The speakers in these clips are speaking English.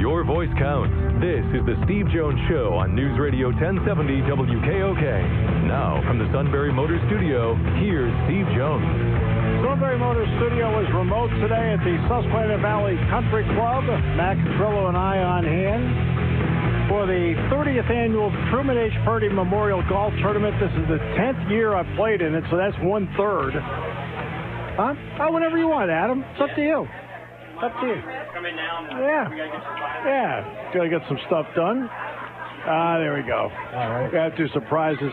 Your voice counts. This is the Steve Jones Show on News Radio 1070 WKOK. Now, from the Sunbury Motor Studio, here's Steve Jones. Sunbury Motor Studio is remote today at the Susquehanna Valley Country Club. Matt Catrillo and I on hand for the 30th annual Truman H. Purdy Memorial Golf Tournament. This is the 10th year I've played in it, so that's one third. Huh? Oh, whatever you want, Adam. It's up to you. Up to you. Coming down. Yeah. Gotta get some. Yeah, gotta get some stuff done. Ah, there we go. All right. Got two surprises.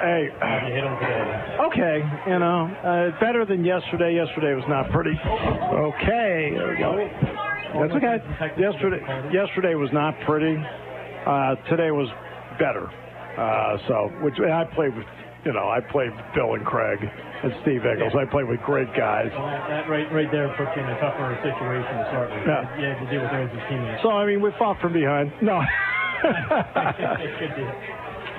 Hey, You hit him today. okay, you know, uh, better than yesterday. Yesterday was not pretty. Okay, there we go. That's okay. Yesterday, yesterday was not pretty. Uh, today was better. Uh, so, which I played with, you know, I played with Bill and Craig and Steve Eccles. I played with great guys. Well, that, that right, right there puts you in a tougher situation to start with. Yeah. You have to deal with those as teammates. So, I mean, we fought from behind. No. it could be.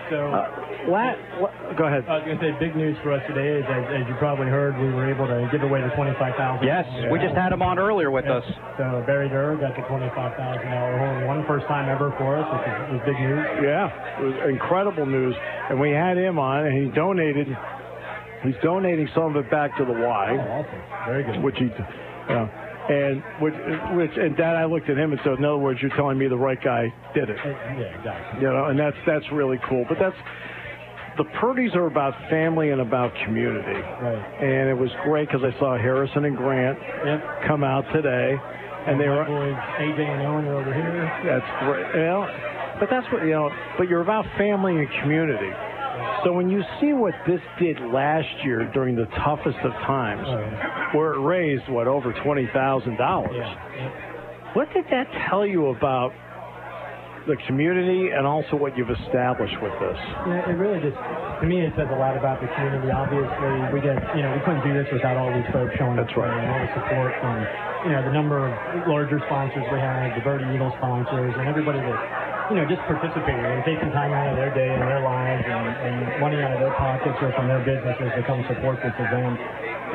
So, Uh, la- la- go ahead. I was going to say, big news for us today is, as, as you probably heard, we were able to give away the 25000 Yes, we just had him on earlier with us. So, Barry Durr got the $25,000 hole in one, first time ever for us, which is, was big news. Yeah, it was incredible news. And we had him on, and he donated. He's donating some of it back to the Oh, Y, awesome. Very good. which he, uh, and which, which, and Dad, I looked at him and said, in other words, you're telling me the right guy did it. Yeah, exactly. You know, and that's that's really cool. But that's the Purdy's are about family and about community. Right. And it was great because I saw Harrison and Grant Yep. come out today, and they My were boys, AJ and Owen are over here. That's great. Well, but that's what you know. But you're about family and community. So when you see what this did last year during the toughest of times, Oh, yeah. where it raised what over twenty thousand dollars, Yeah. yeah. what did that tell you about the community and also what you've established with this? Yeah, it really just, to me, it says a lot about the community. Obviously, we get, you know, we couldn't do this without all these folks showing That's up right. and all the support from, you know, the number of larger sponsors we have, the Birdie Eagle sponsors, and everybody that, you know, just participating and taking time out of their day and their lives and, and money out of their pockets or from their businesses to come support this event.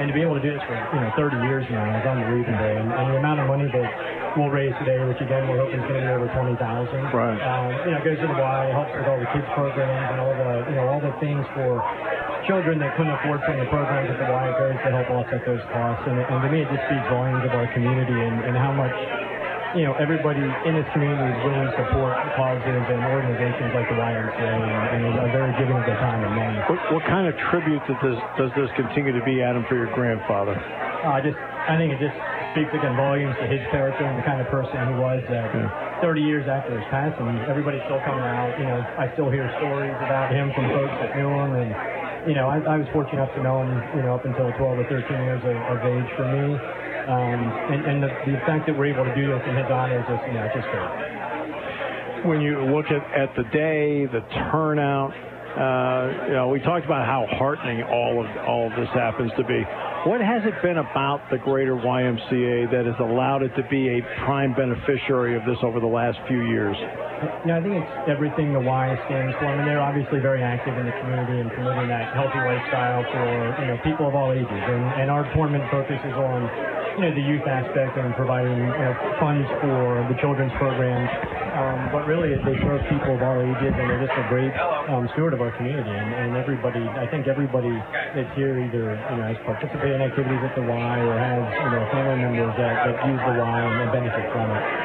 And to be able to do this for, you know, 30 years now is unbelievable. And, and the amount of money that we'll raise today, which again we're hoping is going to be over 20,000. Right. Um, you know, goes to the Y, helps with all the kids programs and all the, you know, all the things for children that couldn't afford some of the programs at the Y. Goes to help offset those costs. And, and to me, it just speaks volumes of our community and, and how much, you know, everybody in this community is willing to support causes and organizations like the YMCA and, and are very giving of their time and money. What, what kind of tribute does this, does this continue to be, Adam, for your grandfather? Uh, I just, I think it just speaks again volumes to his character and the kind of person he was. That 30 years after his passing, everybody's still coming out. You know, I still hear stories about him from folks that knew him, and you know, I, I was fortunate enough to know him. You know, up until 12 or 13 years of, of age for me. Um, and and the, the fact that we're able to do this in his honor is just, you know, just great. when you look at, at the day, the turnout, uh, you know, we talked about how heartening all of all of this happens to be. What has it been about the greater YMCA that has allowed it to be a prime beneficiary of this over the last few years? Yeah, I think it's everything the Y stands for. I mean, they're obviously very active in the community and promoting that healthy lifestyle for you know people of all ages. And, and our tournament focuses on you know the youth aspect and providing you know funds for the children's programs. Um, but really, they serve people of all ages, and they're just a great um, steward of our community. And, and everybody, I think everybody that's here either you know has participated in activities at the Y or has you know family members that, that use the Y and benefit from it.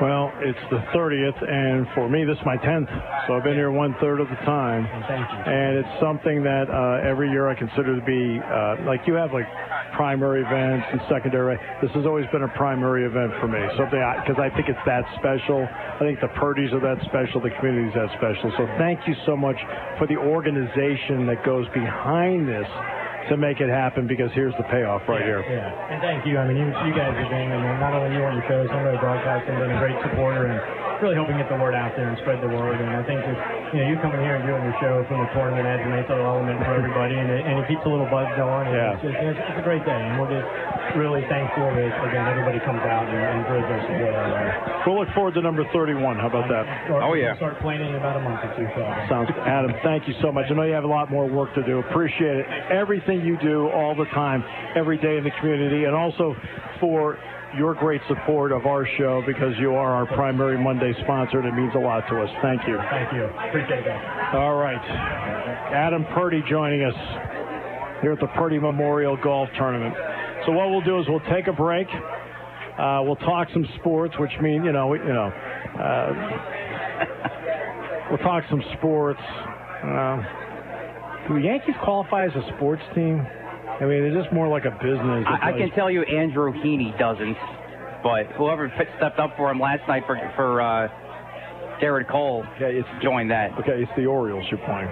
Well, it's the 30th, and for me, this is my 10th. So I've been here one third of the time. And thank you. And it's something that uh, every year I consider to be uh, like you have like primary events and secondary. This has always been a primary event for me. Something because I, think it's that special. I think the Purdy's are that special. The community's that special. So thank you so much for the organization that goes behind this to make it happen. Because here's the payoff right here. Yeah, and thank you. I mean, you, you guys have been, and not only you on your show, some of the broadcasting, been a great supporter, and really helping get the word out there and spread the word. And I think just you know you coming here and doing your show from the tournament adds a nice little element for everybody, and it, and it keeps a little buzz going. And Yeah. it's, just, it's, it's a great day, and we're just really thankful that again everybody comes out and, and throws their support our way. We'll look forward to number 31. How about that? Start- Oh, yeah. Start planning in about a month or two. So. Sounds good. Adam, thank you so much. I know you have a lot more work to do. Appreciate it. Everything you do all the time, every day in the community, and also for your great support of our show because you are our primary Monday sponsor, and it means a lot to us. Thank you. Thank you. Appreciate that. All right. Adam Purdy joining us here at the Purdy Memorial Golf Tournament. So what we'll do is we'll take a break. Uh, we'll talk some sports, which means you know, we, you know, uh, we'll talk some sports. Uh, do the Yankees qualify as a sports team? I mean, is this more like a business? I, I can tell you Andrew Heaney doesn't, but whoever stepped up for him last night for for uh, Gerrit Cole Okay, it's joined that. okay. It's the Orioles you're playing.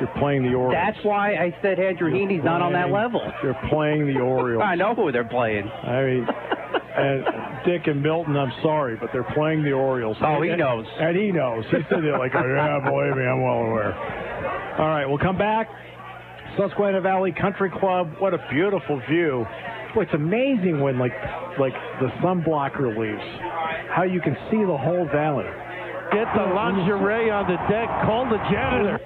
You're playing the Orioles. That's why I said Andrew Heaney's not on that level. You're playing the Orioles. I know who they're playing. I mean, and Dick and Milton, I'm sorry, but they're playing the Orioles. Oh, he And- knows. And he knows. He's sitting there like, oh, yeah, believe me, I'm well aware. All right, we'll come back. Susquehanna Valley Country Club. What a beautiful view. Boy, it's amazing when like like the sunblocker leaves, how you can see the whole valley. Get the lingerie on the deck. Call the janitor.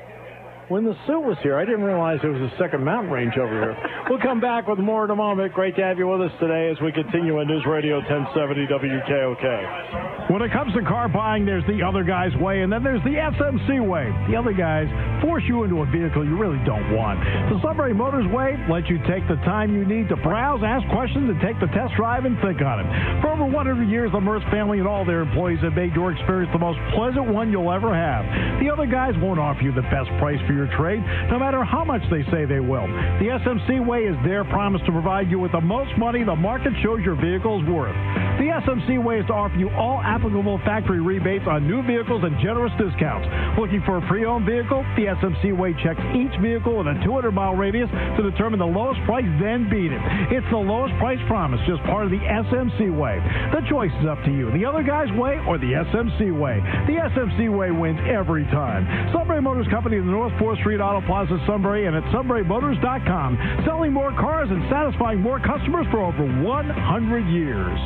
When the suit was here, I didn't realize there was a second mountain range over here. We'll come back with more in a moment. Great to have you with us today as we continue on News Radio 1070 WKOK. When it comes to car buying, there's the other guy's way, and then there's the SMC way. The other guys force you into a vehicle you really don't want. The Sunbury Motors way lets you take the time you need to browse, ask questions, and take the test drive and think on it. For over 100 years, the Merce family and all their employees have made your experience the most pleasant one you'll ever have. The other guys won't offer you the best price for your trade, no matter how much they say they will. The SMC way is their promise to provide you with the most money the market shows your vehicle is worth. The SMC way is to offer you all applicable factory rebates on new vehicles and generous discounts. Looking for a pre-owned vehicle? The SMC way checks each vehicle within a 200 mile radius to determine the lowest price, then beat it. It's the lowest price promise, just part of the SMC way. The choice is up to you. The other guy's way or the SMC way. The SMC way wins every time. Sunbury Motors Company in the North 4th Street Auto Plaza, Sunbury, and at sunburymotors.com. Selling more cars and satisfying more customers for over 100 years.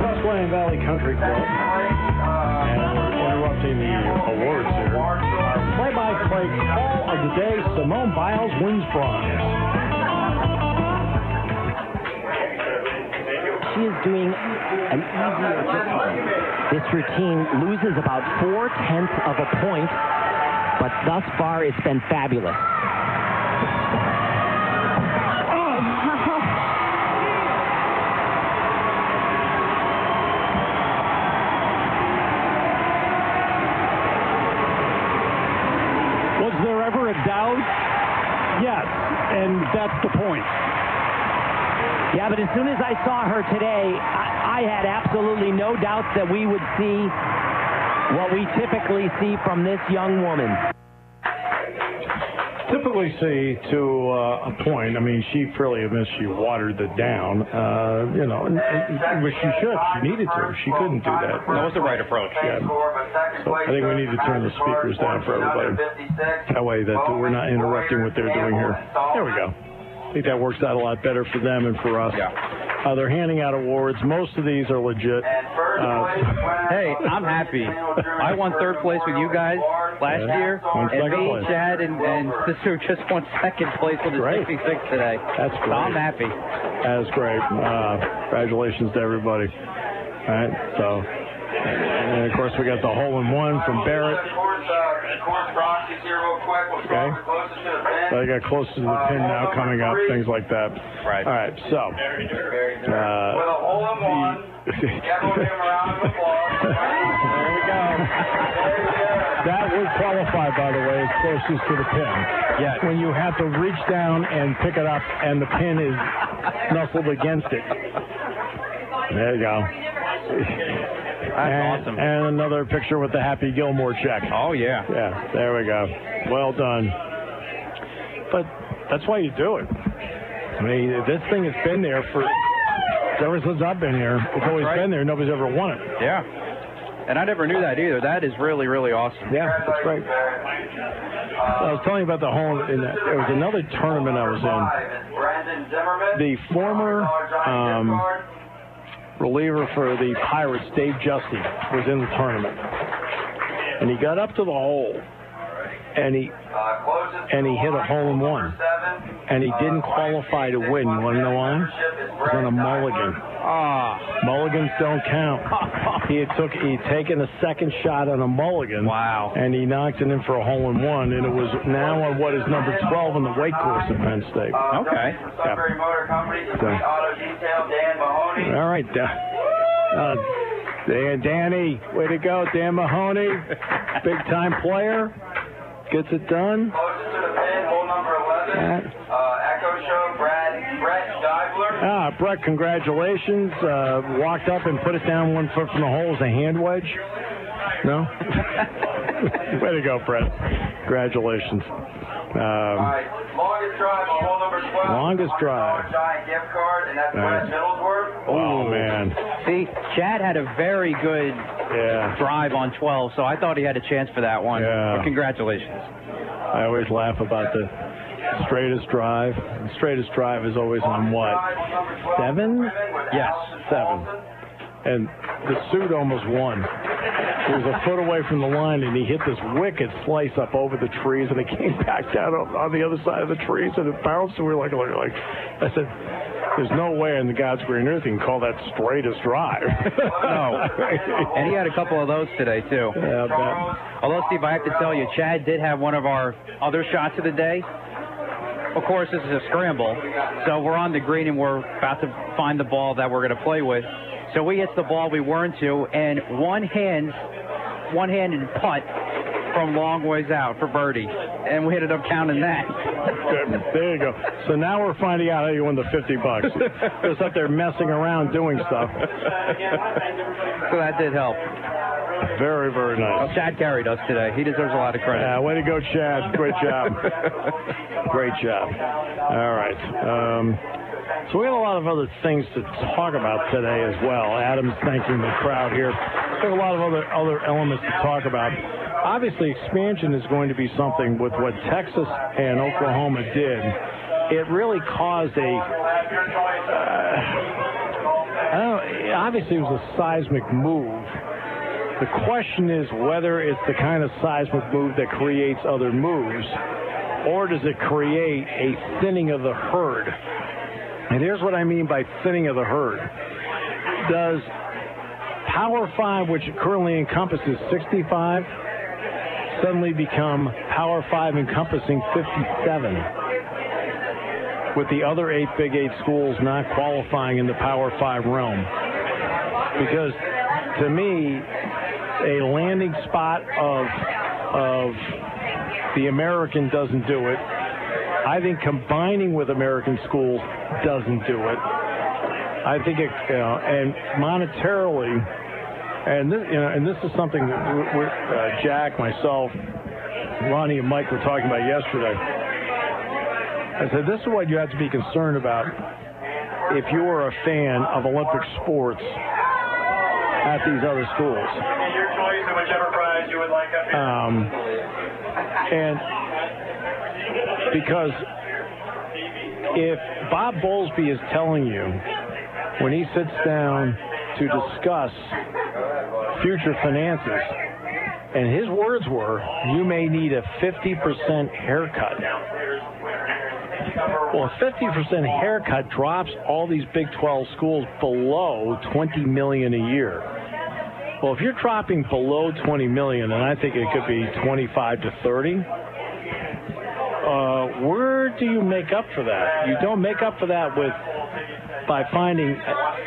Susquehanna Valley Country Club. And we're interrupting the awards here. Play-by-play call of the day, Simone Biles wins bronze. Doing an easier discipline. This routine loses about four tenths of a point, but thus far it's been fabulous. Was there ever a doubt? Yes, and that's the point. Yeah, but as soon as I saw her today, I, I had absolutely no doubts that we would see what we typically see from this young woman. Typically, see to uh, a point. I mean, she fairly admits she watered it down. Uh, you know, and, and, which she should. She needed to. She couldn't do that. That was the right approach. Yeah. So I think we need to turn the speakers down for everybody. That way that we're not interrupting what they're doing here. There we go. I think that works out a lot better for them and for us. Yeah. Uh, they're handing out awards. Most of these are legit. Uh, Hey, I'm happy. I won third place with you guys last Yeah. year, and me, place. Chad, and, and sister just won second place with the 66 today. That's So great. I'm happy. That is great. Uh, congratulations to everybody. All right, so, and of course we got the hole in one from Barrett. Okay. So I got close to the pin now coming up, things like that. Right. All right, so. Uh, there we go. That would qualify, by the way, as closest to the pin. Yes. When you have to reach down and pick it up, and the pin is nestled against it. There you go. That's and, awesome. And another picture with the Happy Gilmore check. Oh, yeah. Yeah, there we go. Well done. But that's why you do it. I mean, this thing has been there for ever since I've been here. It's always right. been there. Nobody's ever won it. Yeah. And I never knew that either. That is really, really awesome. Yeah, that's great. I was telling you about the home. In that, there was another tournament I was in. The former um, reliever for the Pirates, Dave Justy, was in the tournament, and he got up to the hole, and he and he hit a hole in one, and he didn't qualify to win. You want to know why? Was on a mulligan. Ah, Mulligans don't count. he had took he had taken a second shot on a mulligan. Wow. And he knocked it in for a hole in one, and it was now on what is number 12 on the weight course at Penn State. okay. Sunbury Motor Company, Complete Auto Detail, Dan All right, uh, Dan, Danny, way to go, Dan Mahoney, big time player, gets it done. Closest to the pin, hole number 11. Uh, Echo Show, Brad, Brett Steibler. Ah, Brett, congratulations. Uh, walked up and put it down one foot from the hole as a hand wedge. No? Way to go, Brett. Congratulations. All Um, right, longest drive on hole number 12. Longest drive. Gift card, and that's Nice. Middlesworth. oh, man. See, Chad had a very good Yeah. drive on 12, so I thought he had a chance for that one. Yeah. But congratulations. I always laugh about the straightest drive. The straightest drive is always on what? Seven? Yes. Seven. And the suit almost won. He was a foot away from the line, and he hit this wicked slice up over the trees, and it came back down on, on the other side of the trees, and it bounced. And we were like, like, like I said, there's no way in the God's green earth you can call that straightest drive. No. And he had a couple of those today, too. Yeah, I bet. Although, Steve, I have to tell you, Chad did have one of our other shots of the day. Of course, this is a scramble, so we're on the green and we're about to find the ball that we're going to play with. So we hit the ball we weren't to, and one hand, one-handed putt from long ways out for birdie, and we ended up counting that. Good. There you go. So now we're finding out how you win the 50 bucks. Just up there messing around doing stuff. So that did help. Very, very nice. Chad carried us today. He deserves a lot of credit. Yeah, way to go, Chad. Great job. Great job. All right. Um, so we have a lot of other things to talk about today as well. Adam's thanking the crowd here. Have a lot of other other elements to talk about. Obviously, expansion is going to be something with what Texas and Oklahoma did. It really caused a. Uh, obviously, it was a seismic move. The question is whether it's the kind of seismic move that creates other moves, or does it create a thinning of the herd? And here's what I mean by thinning of the herd. Does Power 5, which currently encompasses 65, suddenly become Power 5 encompassing 57? With the other eight Big Eight schools not qualifying in the Power 5 realm. Because to me, a landing spot of of the American doesn't do it. I think combining with American schools doesn't do it. I think it, you know, and monetarily, and this, you know, and this is something that we're, uh, Jack, myself, Ronnie, and Mike were talking about yesterday. I said this is what you have to be concerned about if you are a fan of Olympic sports at these other schools. Your choice of whichever prize you would like up here. Um, and because if Bob Bowlesby is telling you when he sits down to discuss future finances, and his words were, you may need a 50% haircut. Well, a 50% haircut drops all these Big 12 schools below 20 million a year. Well, if you're dropping below 20 million, and I think it could be 25 to 30, uh, where do you make up for that? You don't make up for that with by finding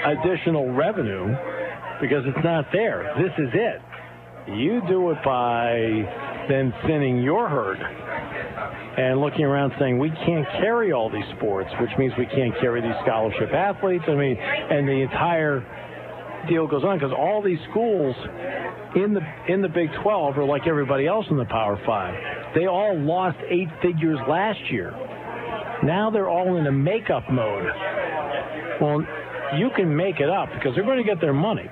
additional revenue because it's not there. This is it. You do it by then thinning your herd and looking around saying we can't carry all these sports, which means we can't carry these scholarship athletes. I mean, and the entire deal goes on because all these schools in the in the Big 12 are like everybody else in the Power Five. They all lost eight figures last year. Now they're all in a makeup mode. Well, you can make it up because they're going to get their money.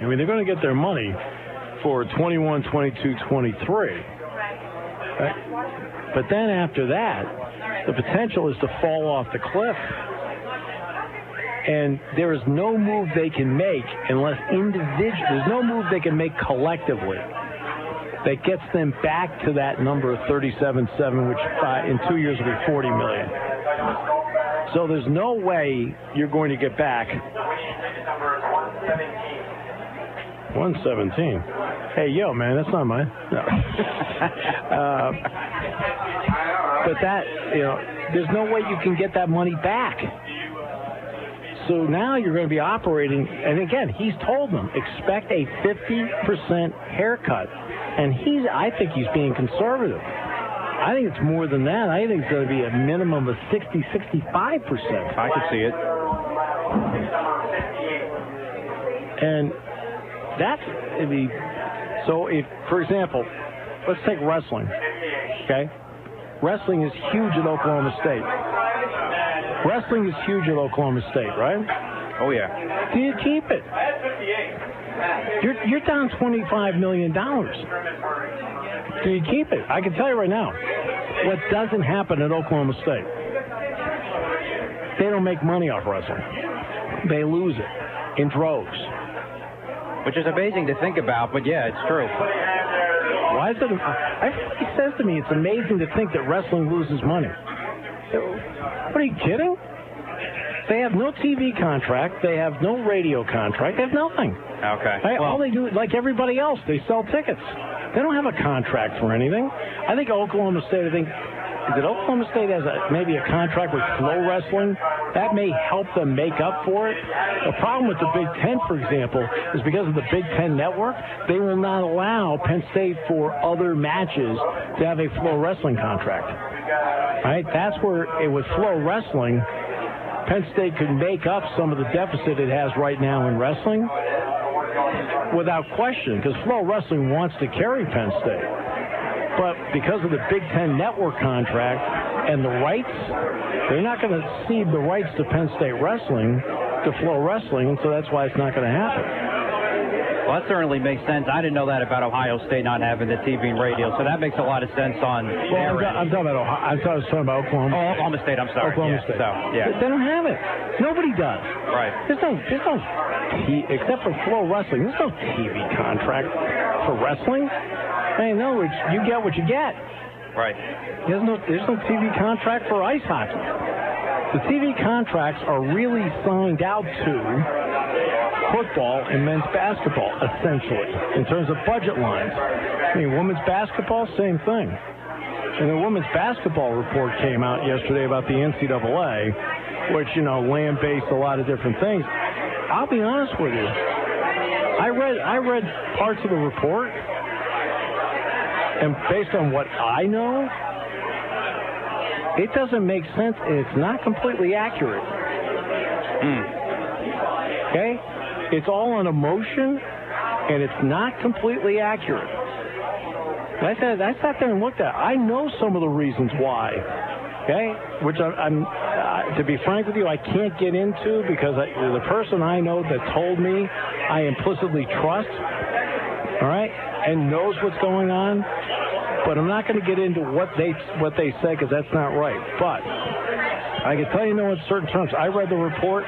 I mean, they're going to get their money for 21, 22, 23. Right? But then after that, the potential is to fall off the cliff. And there is no move they can make unless individual. There's no move they can make collectively that gets them back to that number of 37.7, which uh, in two years will be 40 million. So there's no way you're going to get back 117. Hey, yo, man, that's not mine. No. uh, but that, you know, there's no way you can get that money back. So now you're going to be operating, and again, he's told them expect a 50% haircut, and he's, I think he's being conservative. I think it's more than that. I think it's going to be a minimum of 60, 65 percent. I could see it. And that's I mean, so. If, for example, let's take wrestling. Okay, wrestling is huge in Oklahoma State. Wrestling is huge at Oklahoma State, right? Oh yeah. Do you keep it? You're you're down twenty five million dollars. Do you keep it? I can tell you right now, what doesn't happen at Oklahoma State, they don't make money off wrestling. They lose it in droves. Which is amazing to think about, but yeah, it's true. Why is it? Everybody says to me it's amazing to think that wrestling loses money. What are you kidding? They have no TV contract. They have no radio contract. They have nothing. Okay. I, all they do, like everybody else, they sell tickets. They don't have a contract for anything. I think Oklahoma State. I think that Oklahoma State has a, maybe a contract with Flow Wrestling. That may help them make up for it. The problem with the Big Ten, for example, is because of the Big Ten network, they will not allow Penn State for other matches to have a Flow Wrestling contract. Right? That's where it with Flow Wrestling, Penn State could make up some of the deficit it has right now in wrestling without question, because Flow Wrestling wants to carry Penn State. But because of the Big Ten network contract and the rights, they're not going to cede the rights to Penn State Wrestling to Flow Wrestling, and so that's why it's not going to happen. Well, that certainly makes sense. I didn't know that about Ohio State not having the TV and radio, so that makes a lot of sense on Well, I'm. I'm talking about Ohio. I thought I was talking about Oklahoma. Oh, Oklahoma State. I'm sorry. Oklahoma yeah, State. So, yeah. They don't have it. Nobody does. Right. There's no, there's no, t- except for Flow Wrestling. There's no TV contract for wrestling. Hey, other words, you get what you get. Right. There's no, there's no TV contract for ice hockey. The TV contracts are really signed out to football and men's basketball, essentially, in terms of budget lines. I mean, women's basketball, same thing. And the women's basketball report came out yesterday about the NCAA, which, you know, land based a lot of different things. I'll be honest with you. I read I read parts of the report, and based on what I know, it doesn't make sense and it's not completely accurate. Okay? It's all on emotion and it's not completely accurate. I said I sat there and looked at. It. I know some of the reasons why. Okay, which I, I'm, uh, to be frank with you, I can't get into because I, the person I know that told me I implicitly trust. All right, and knows what's going on. But I'm not going to get into what they what they say because that's not right. But I can tell you, know, in certain terms, I read the report.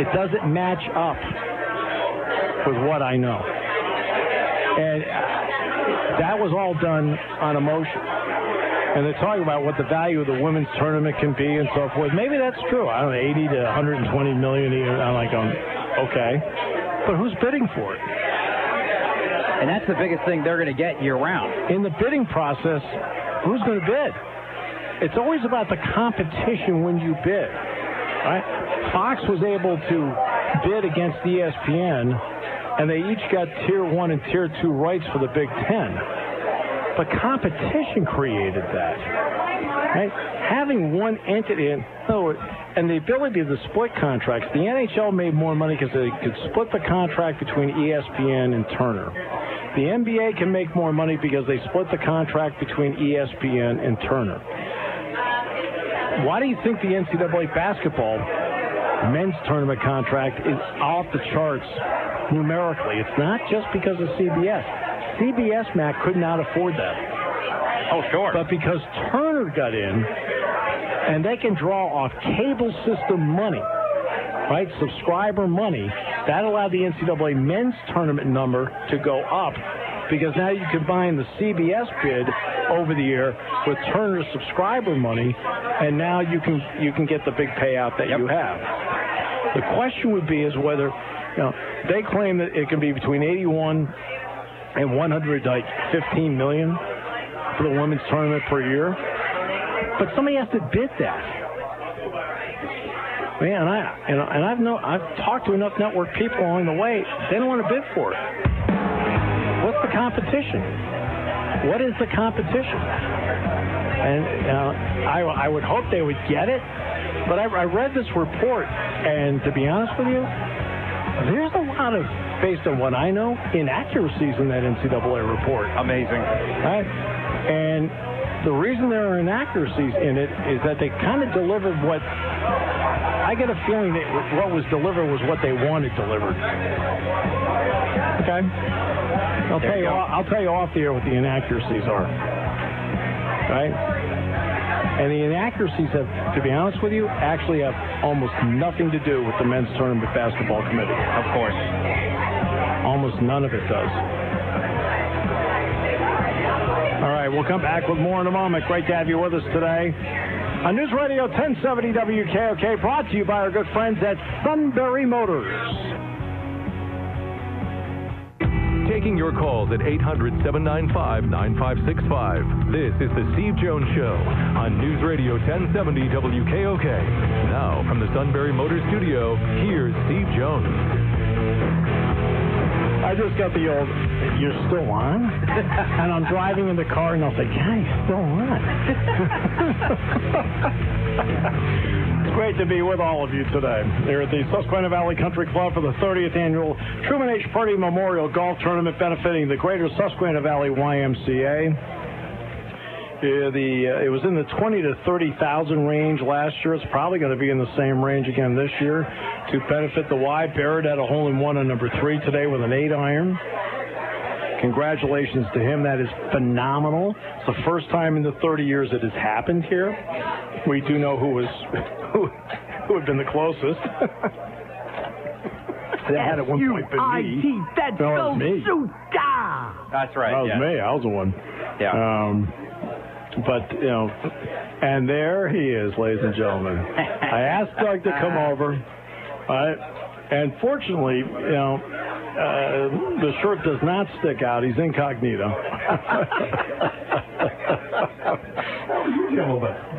It doesn't match up with what I know, and that was all done on emotion. And they're talking about what the value of the women's tournament can be and so forth. Maybe that's true. I don't know, 80 to 120 million a year. I'm like, um, okay, but who's bidding for it? And that's the biggest thing they're going to get year round. in the bidding process, who's going to bid? It's always about the competition when you bid. Right? Fox was able to bid against ESPN, and they each got tier one and tier two rights for the Big Ten. But competition created that. Right? Having one entity, other words, and the ability to split contracts. The NHL made more money because they could split the contract between ESPN and Turner. The NBA can make more money because they split the contract between ESPN and Turner. why do you think the NCAA basketball men's tournament contract is off the charts numerically? It's not just because of CBS. CBS, Matt, could not afford that. Oh, sure. But because Turner got in, and they can draw off cable system money, right? Subscriber money. That allowed the NCAA men's tournament number to go up because now you combine the CBS bid over the year with Turner's subscriber money, and now you can you can get the big payout that you have. The question would be is whether you know they claim that it can be between 81 and 100 like 15 million for the women's tournament per year, but somebody has to bid that. Man, I and, and I've know I've talked to enough network people along the way. They don't want to bid for it. What's the competition? What is the competition? And uh, I, I would hope they would get it, but I, I read this report, and to be honest with you, there's a lot of, based on what I know, inaccuracies in that NCAA report. Amazing. Right? And the reason there are inaccuracies in it is that they kind of delivered what I get a feeling that what was delivered was what they wanted delivered. Okay. I'll There tell you you. I'll tell you off the air what the inaccuracies are. Right. And the inaccuracies have, to be honest with you, actually have almost nothing to do with the men's tournament basketball committee. Of course. Almost none of it does. All right, we'll come back with more in a moment. Great to have you with us today. On News Radio 1070 WKOK, brought to you by our good friends at Sunbury Motors. Taking your calls at 800 795 9565. This is The Steve Jones Show on News Radio 1070 WKOK. Now, from the Sunbury Motor Studio, here's Steve Jones. I just got the old, you're still on? and I'm driving in the car and I'll say, yeah, you're still on. it's great to be with all of you today here at the Susquehanna Valley Country Club for the 30th annual Truman H. Purdy Memorial Golf Tournament benefiting the Greater Susquehanna Valley YMCA. The uh, it was in the 20 to 30,000 range last year. It's probably going to be in the same range again this year to benefit the Y. Barrett had a hole in one on number three today with an eight iron. Congratulations to him. That is phenomenal. It's the first time in the 30 years it has happened here. We do know who was who, who had been the closest. that had at one point been me. That's No, it was me. That's right. That was yeah. me. I was the one. Yeah. Um, but you know, and there he is, ladies and gentlemen. I asked Doug to come over, right? And fortunately, you know, uh, the shirt does not stick out. He's incognito.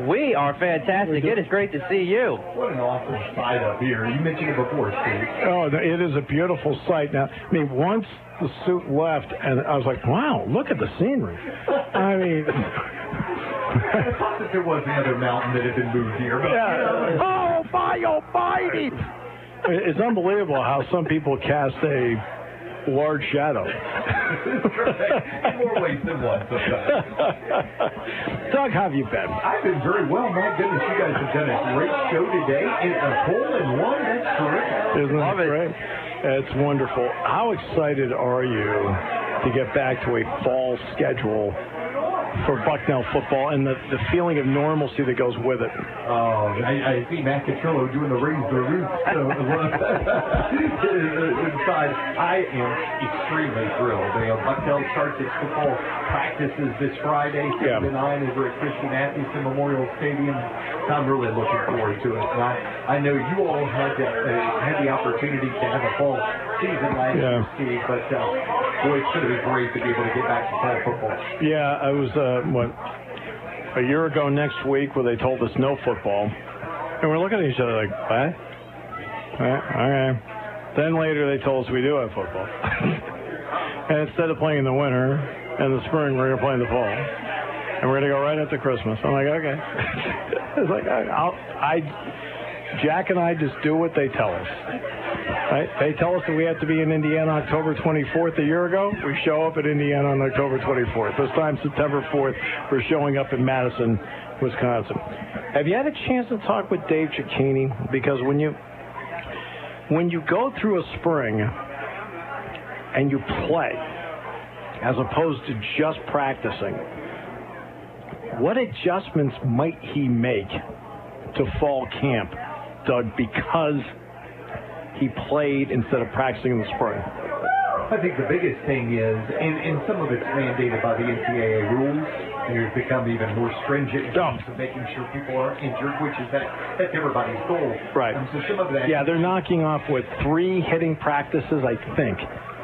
we are fantastic. It is great to see you. What an awesome sight up here. You mentioned it before, Steve. oh, it is a beautiful sight. Now, I mean, once the suit left, and I was like, wow, look at the scenery. I mean. I thought that there was another mountain that had been moved here, but Yeah. Oh, my almighty! It's unbelievable how some people cast a large shadow. more ways than one sometimes. Doug, how have you been? I've been very well. My goodness, you guys have done a great show today. And a hole in one, that's terrific. Isn't Love that it. great? It's wonderful. How excited are you to get back to a fall schedule for Bucknell football and the, the feeling of normalcy that goes with it? Oh, I, I see Matt Catrillo doing the raise the roof inside. I am extremely thrilled. You know, Bucknell starts its football practices this Friday, 6 Yeah. to 9 over at Christy Mathewson Memorial Stadium. I'm really looking forward to it. And I, I know you all had the, uh, had the opportunity to have a fall season last Yeah. year, Steve, but uh, boy, it's be great to be able to get back to fall football. Yeah, I was, uh, what, a year ago next week where they told us no football. And we're looking at each other like, what? Alright, okay. Then later they told us we do have football. and instead of playing in the winter and the spring, we're going to play in the fall. And we're going to go right after Christmas. I'm like, okay. it's like, I'll, I, Jack and I just do what they tell us. They tell us that we have to be in Indiana October 24th a year ago. We show up at Indiana on October 24th. This time, September 4th, we're showing up in Madison, Wisconsin. Have you had a chance to talk with Dave Cecchini? Because when you when you go through a spring and you play, as opposed to just practicing, what adjustments might he make to fall camp, Doug, because he played instead of practicing in the spring? I think the biggest thing is, and, and some of it's mandated by the NCAA rules, and it's become even more stringent in terms of making sure people aren't injured, which is that that's everybody's goal. Right. Um, so some of that. Yeah, they're knocking off with three hitting practices, I think,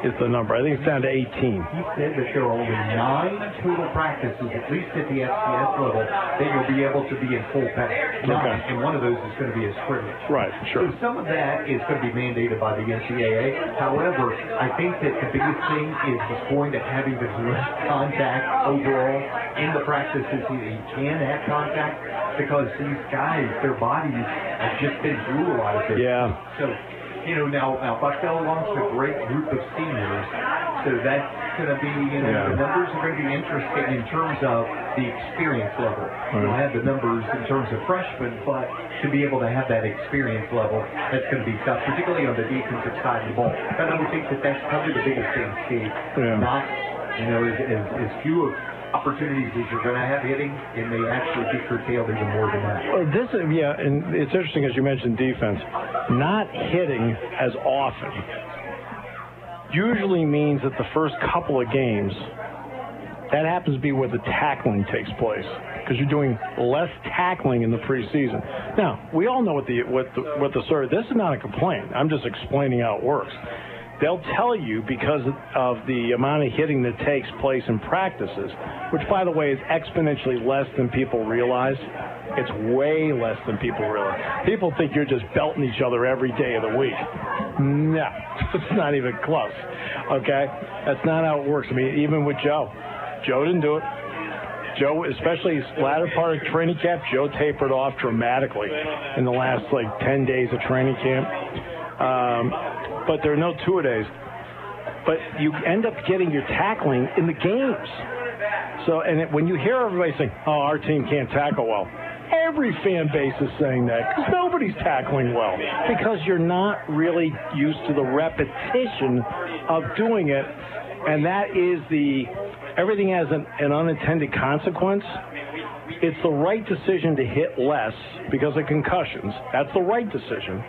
is the number. I think it's down to 18. He said that there are only nine total practices, at least at the FCS level, that you'll be able to be in full. Nine, Okay. and one of those is going to be a scrimmage. Right, sure. So some of that is going to be mandated by the NCAA. However, I think that the biggest thing is going to have even less contact overall in the practices that he can have contact because these guys, their bodies have just been brutalized. Yeah. So, you know, now, now Bucknell launched a great group of seniors, so that's going to be, you know, Yeah. the numbers are going to be interesting in terms of the experience level. We'll have the numbers in terms of freshmen, but to be able to have that experience level, that's going to be tough, particularly on the defensive side of the ball. And I would think that that's probably the biggest thing, Steve. Yeah. Not, you know, as, as, as few of opportunities that you're going to have hitting, it may actually be curtailed even more than that. Well, this is, yeah, and it's interesting as you mentioned defense. Not hitting as often usually means that the first couple of games, that happens to be where the tackling takes place because you're doing less tackling in the preseason. Now, we all know what the what the what the sort. This is not a complaint. I'm just explaining how it works. They'll tell you because of the amount of hitting that takes place in practices, which, by the way, is exponentially less than people realize. It's way less than people realize. People think you're just belting each other every day of the week. No, it's not even close. Okay? That's not how it works. I mean, even with Joe, Joe didn't do it. Joe, especially his latter part of training camp, Joe tapered off dramatically in the last like 10 days of training camp. Um, but there are no two a days. But you end up getting your tackling in the games. So, and it, when you hear everybody saying, "Oh, our team can't tackle well," every fan base is saying that because nobody's tackling well because you're not really used to the repetition of doing it, and that is the everything has an, an unintended consequence. It's the right decision to hit less because of concussions. That's the right decision.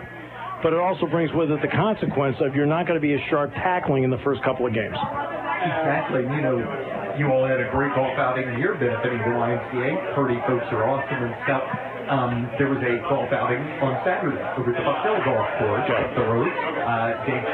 But it also brings with it the consequence of you're not going to be as sharp tackling in the first couple of games. Exactly. You know, you all had a great golf outing here benefiting the YMCA. Purdy folks are awesome and stuff. Um, there was a golf outing on Saturday over at the Buckdale Golf Course up the road. Uh, Dave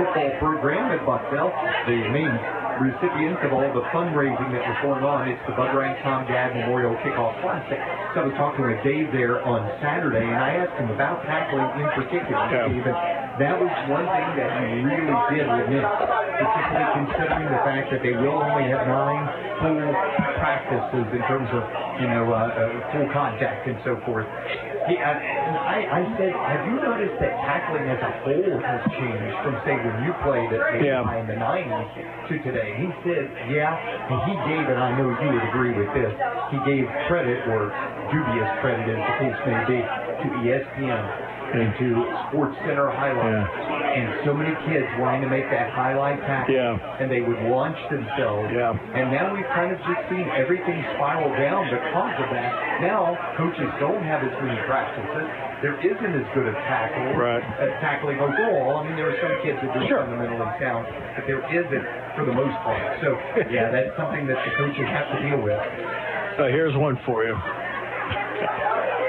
football program at Bucknell. the main recipients of all the fundraising that was going on. It's the Bud Rank Tom Gadd Memorial Kickoff Classic. So I was talking with Dave there on Saturday, and I asked him about tackling in particular, Yeah. Steve, and that was one thing that he really did admit, particularly considering the fact that they will only have nine full practices in terms of, you know, uh, uh, full contact and so forth. He, uh, and I, I said, have you noticed that tackling as a whole has changed from, say, when you played at the Yeah. in the 90s to today? He said, yeah, and he gave, and I know you would agree with this, he gave credit, or dubious credit as the case may be, to ESPN and to Sports Center highlights. And so many kids wanting to make that highlight tackle. Yeah. And they would launch themselves. Yeah. And now we've kind of just seen everything spiral down because of that. Now coaches don't have as many practices. There isn't as good a tackle. Right. Uh, tackling overall. I mean, there are some kids that do just are fundamentally sound, but there isn't for the most part. So yeah, that's something that the coaches have to deal with. Uh, here's one for you.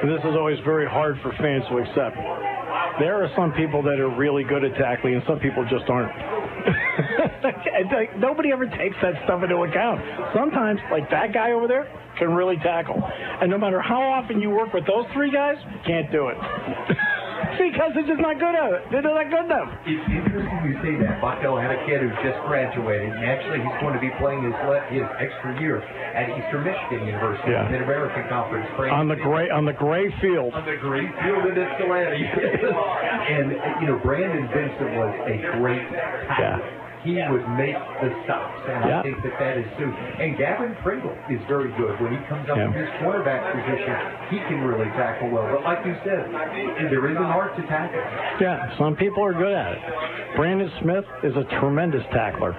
This is always very hard for fans to accept. There are some people that are really good at tackling, and some people just aren't. Like, nobody ever takes that stuff into account. Sometimes, like that guy over there, can really tackle. And no matter how often you work with those three guys, can't do it. because they're just not good at it. They're not good enough. It's interesting you say that. Bucknell had a kid who just graduated, and actually he's going to be playing his le- his extra year at Eastern Michigan University, Yeah. Mid American Conference. On the gray on the gray field. on the gray field in Ypsilanti. and you know, Brandon Vincent was a great tackler. He would make the stops, and Yeah. I think that that is soon. And Gavin Pringle is very good when he comes up Yeah. in his quarterback position. He can really tackle well. But like you said, there is an art to tackle. Yeah, some people are good at it. Brandon Smith is a tremendous tackler.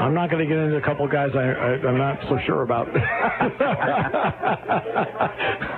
I'm not going to get into a couple guys I, I, I'm not so sure about.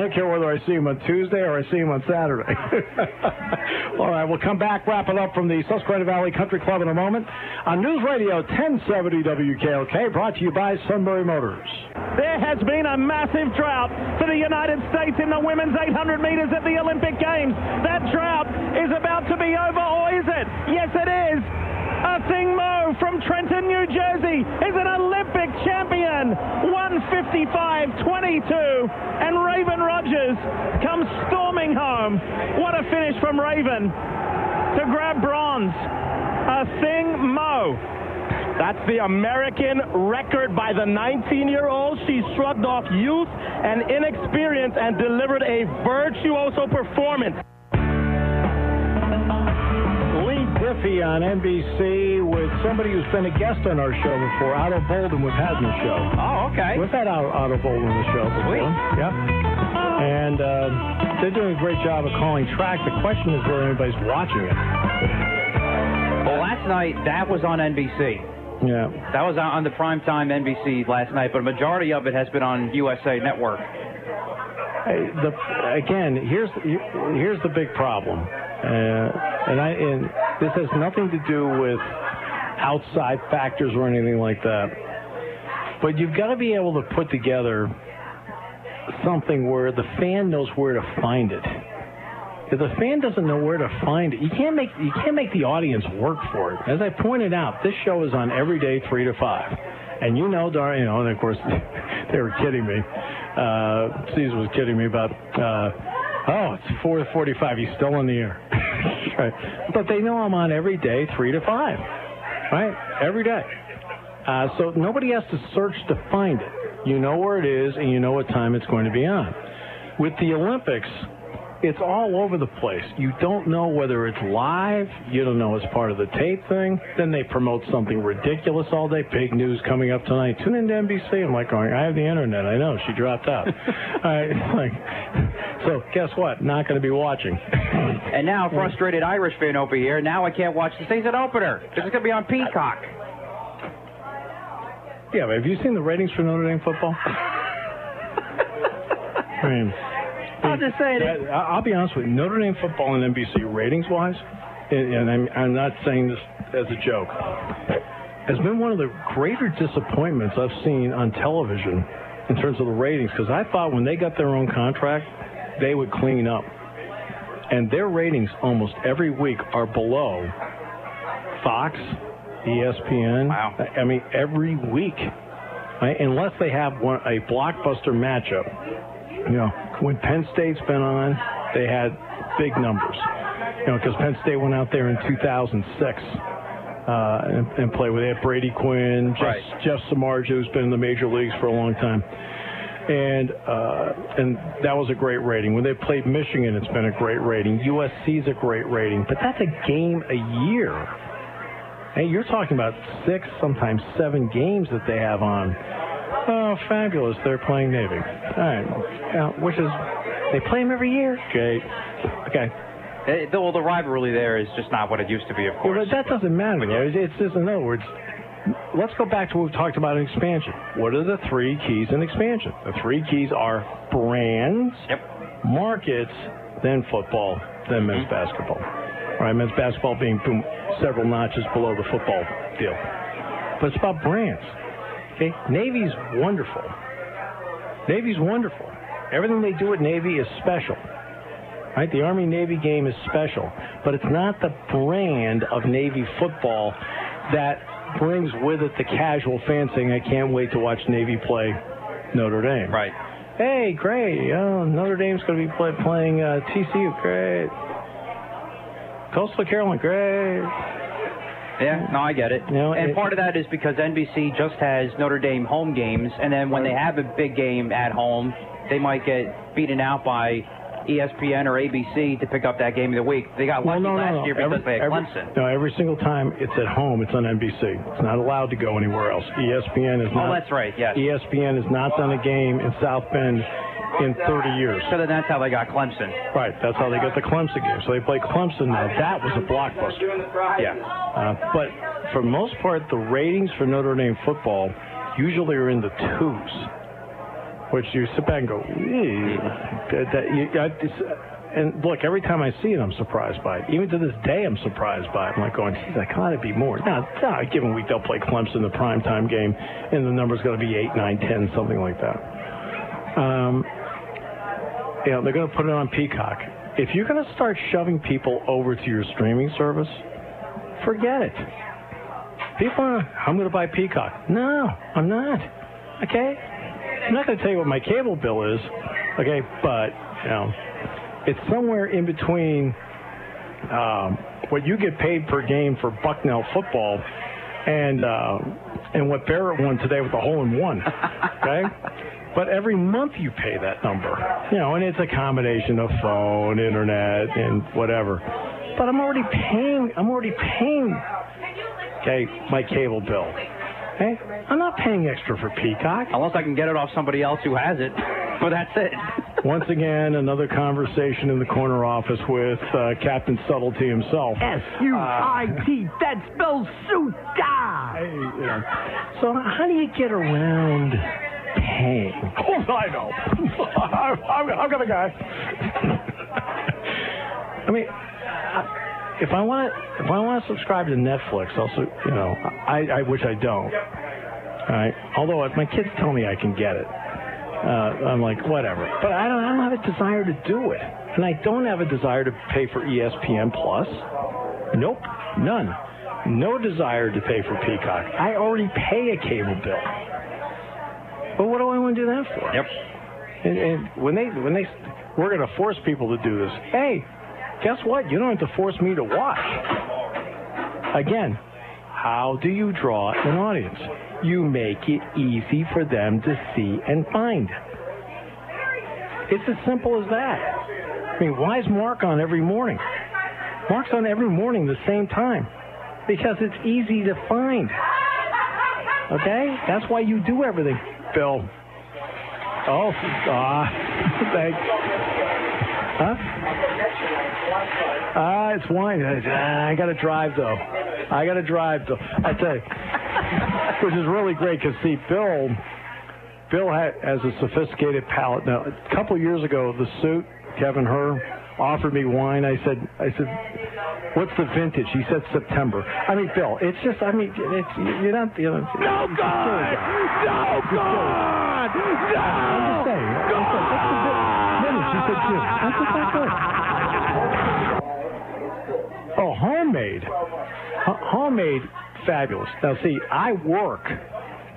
I don't care whether I see him on Tuesday or I see him on Saturday. All right, we'll come back, wrap it up from the Susquehanna Valley Country Club in a moment on News Radio 1070 WKOK, brought to you by Sunbury Motors. There has been a massive drought for the United States in the women's 800 meters at the Olympic Games. That drought is about to be over, or is it? Yes, it is. Athing Mu from Trenton, New Jersey is an Olympic champion. 155.22. And Raven Rogers comes storming home. What a finish from Raven to grab bronze. Athing Mu. That's the American record by the 19-year-old. She shrugged off youth and inexperience and delivered a virtuoso performance. Diffie on NBC with somebody who's been a guest on our show before, Ato Boldon. We've had in the show. Oh, okay. We've had Ato, Ato Boldon on the show before. Sweet. Yeah. And uh, they're doing a great job of calling track. The question is whether anybody's watching it. Well, last night that was on NBC. Yeah. That was on the primetime NBC last night, but a majority of it has been on USA Network. Hey, the, again, here's here's the big problem, uh, and I and this has nothing to do with outside factors or anything like that. But you've got to be able to put together something where the fan knows where to find it. If the fan doesn't know where to find it, you can't make you can't make the audience work for it. As I pointed out, this show is on every day three to five, and you know, dar you know, and of course they were kidding me. Uh, Caesar was kidding me about, uh, oh, it's four forty-five. He's still in the air, right? But they know I'm on every day three to five, right? Every day. Uh, so nobody has to search to find it. You know where it is, and you know what time it's going to be on. With the Olympics, it's all over the place. You don't know whether it's live. You don't know it's part of the tape thing. Then they promote something ridiculous all day. Big news coming up tonight. Tune in to NBC. I'm like going, I have the internet. I know she dropped out. I, like, so guess what? Not going to be watching. And now, a frustrated Irish fan over here. Now I can't watch the season opener because it's going to be on Peacock. Yeah, but have you seen the ratings for Notre Dame football? I mean, I'll just say it. I- I'll be honest with you. Notre Dame football and NBC ratings wise, and, and I'm, I'm not saying this as a joke, has been one of the greater disappointments I've seen on television in terms of the ratings. Because I thought when they got their own contract, they would clean up, and their ratings almost every week are below Fox, ESPN. Wow. I mean, every week, unless they have one, a blockbuster matchup. You know, when Penn State's been on, they had big numbers. You know, because Penn State went out there in 2006 uh, and, and played with they had Brady Quinn, Jeff, Right. Jeff Samardzija, who's been in the major leagues for a long time. And uh, and that was a great rating. When they played Michigan, it's been a great rating. USC's a great rating, but that's a game a year. Hey, you're talking about six, sometimes seven games that they have on. Oh, fabulous! They're playing Navy. All right, yeah, which is they play them every year. Okay, okay. The- Well, the rivalry there is just not what it used to be, of Well, course. but that doesn't matter. Though. It's, it's just in other words. Let's go back to what we talked about in expansion. What are the three keys in expansion? The three keys are brands, Yep. markets, then football, then men's mm-hmm. basketball. All right, men's basketball being boom, several notches below the football deal. But it's about brands. Okay, Navy's wonderful. Navy's wonderful. Everything they do at Navy is special. Right? The Army Navy game is special, but it's not the brand of Navy football that brings with it the casual fan saying, "I can't wait to watch Navy play Notre Dame." Right. Hey, great! Oh, Notre Dame's going to be play, playing uh, TCU. Great. Coastal Carolina, great. Yeah, no, I get it. know, and it- part of that is because NBC just has Notre Dame home games, and then when they have a big game at home, they might get beaten out by ESPN or ABC to pick up that game of the week. They got lucky no, no, last no. year because every, they had Clemson. No, every single time it's at home, it's on NBC. It's not allowed to go anywhere else. ESPN is oh, not. Oh, that's right. Yes. ESPN has not done a game in South Bend in 30 years. So then that's how they got Clemson. Right, that's how they got the Clemson game. So they play Clemson now. That was a blockbuster. Yeah. Uh, but for most part, the ratings for Notre Dame football usually are in the twos, which you sit back and go, that, that, you, I, and look, every time I see it, I'm surprised by it. Even to this day, I'm surprised by it. I'm like going, geez, I gotta be more. Now, a given week, they'll play Clemson, the primetime game, and the number's going to be 8, 9, 10, something like that. Um, you know, they're going to put it on Peacock. If you're going to start shoving people over to your streaming service, forget it. People are, I'm going to buy Peacock. No, I'm not. Okay? I'm not going to tell you what my cable bill is. Okay? But, you know, it's somewhere in between um, what you get paid per game for Bucknell football and uh, and what Barrett won today with the hole in one. Okay? But every month you pay that number. You know, and it's a combination of phone, internet, and whatever. But I'm already paying I'm already paying okay, my cable bill. Okay? I'm not paying extra for Peacock. Unless I can get it off somebody else who has it. But that's it. Once again, another conversation in the corner office with uh, Captain Subtlety himself. S U I T. That spells suit. Hey, you know. So how do you get around paying? Oh, I know. I've, I've got a guy. I mean, I- if I want to, if I want to subscribe to Netflix, also, you know, I, I which I don't. All right. Although if my kids tell me I can get it, uh, I'm like whatever. But I don't, I don't have a desire to do it, and I don't have a desire to pay for ESPN Plus. Nope, none. No desire to pay for Peacock. I already pay a cable bill. But what do I want to do that for? Yep. And, and when they when they we're going to force people to do this. Hey, guess what? You don't have to force me to watch. Again, how do you draw an audience? You make it easy for them to see and find. It's as simple as that. I mean, why is Mark on every morning? Mark's on every morning the same time because it's easy to find. Okay? That's why you do everything. Bill. Oh, ah, thanks. Huh? Ah, it's wine. Ah, I got to drive though. I got to drive though. I tell you, which is really great because see, Bill, Bill ha- has a sophisticated palate. Now, a couple years ago, the suit Kevin Herr offered me wine. I said, I said, what's the vintage? He said September. I mean, Bill, it's just, I mean, it's you're not, you know, no good! No good! I'm just saying. I said, what's the vi- vintage? He said June. That's good. Oh, homemade. H- homemade, fabulous. Now, see, I work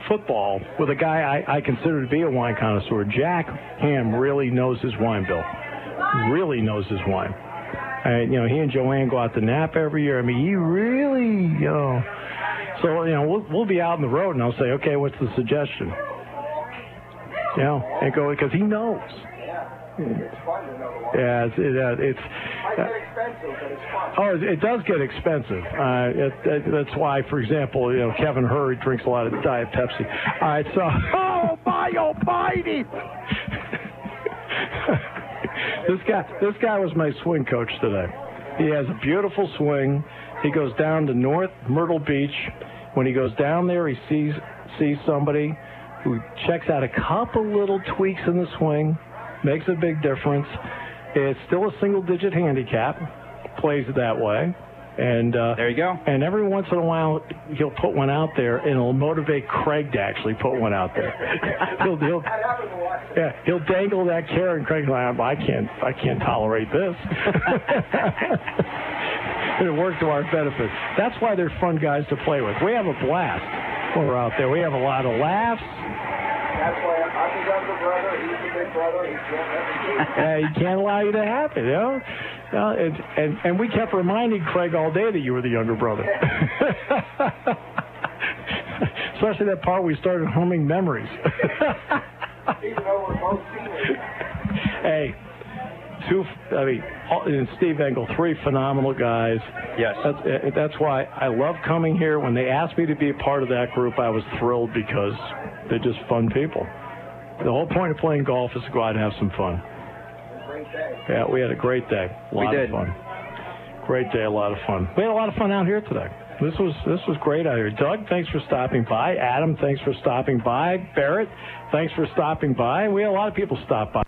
football with a guy I, I consider to be a wine connoisseur. Jack Ham really knows his wine, Bill. Really knows his wine. And, you know, he and Joanne go out to Napa every year. I mean, he really, you know. So, you know, we'll, we'll be out on the road and I'll say, okay, what's the suggestion? You know, and go, because he knows. Yeah, it's, it, uh, it's uh, oh, it, it does get expensive. Uh, it, it, that's why, for example, you know, Kevin Hurry drinks a lot of Diet Pepsi. All right, so oh my almighty! this guy, this guy was my swing coach today. He has a beautiful swing. He goes down to North Myrtle Beach. When he goes down there, he sees sees somebody who checks out a couple little tweaks in the swing, makes a big difference. It's still a single digit handicap, plays it that way. And uh, there you go. And every once in a while, he'll put one out there, and it'll motivate Craig to actually put one out there. he'll, he'll, yeah, he'll dangle that carrot, and Craig's like, I can't, I can't tolerate this. and it worked to our benefit. That's why they're fun guys to play with. We have a blast when we're out there. We have a lot of laughs. That's why I'm, I'm the younger brother. He's the big brother. He can't, yeah, he can't allow you to have it, you know. Uh, and, and and we kept reminding Craig all day that you were the younger brother. Especially that part we started humming memories. hey, two. I mean, and Steve Engel, three phenomenal guys. Yes. That's uh, that's why I love coming here. When they asked me to be a part of that group, I was thrilled because they're just fun people. The whole point of playing golf is to go out and have some fun. Yeah, we had a great day. A We did. of fun. Great day, a lot of fun. We had a lot of fun out here today. This was this was great out here. Doug, thanks for stopping by. Adam, thanks for stopping by. Barrett, thanks for stopping by. We had a lot of people stop by.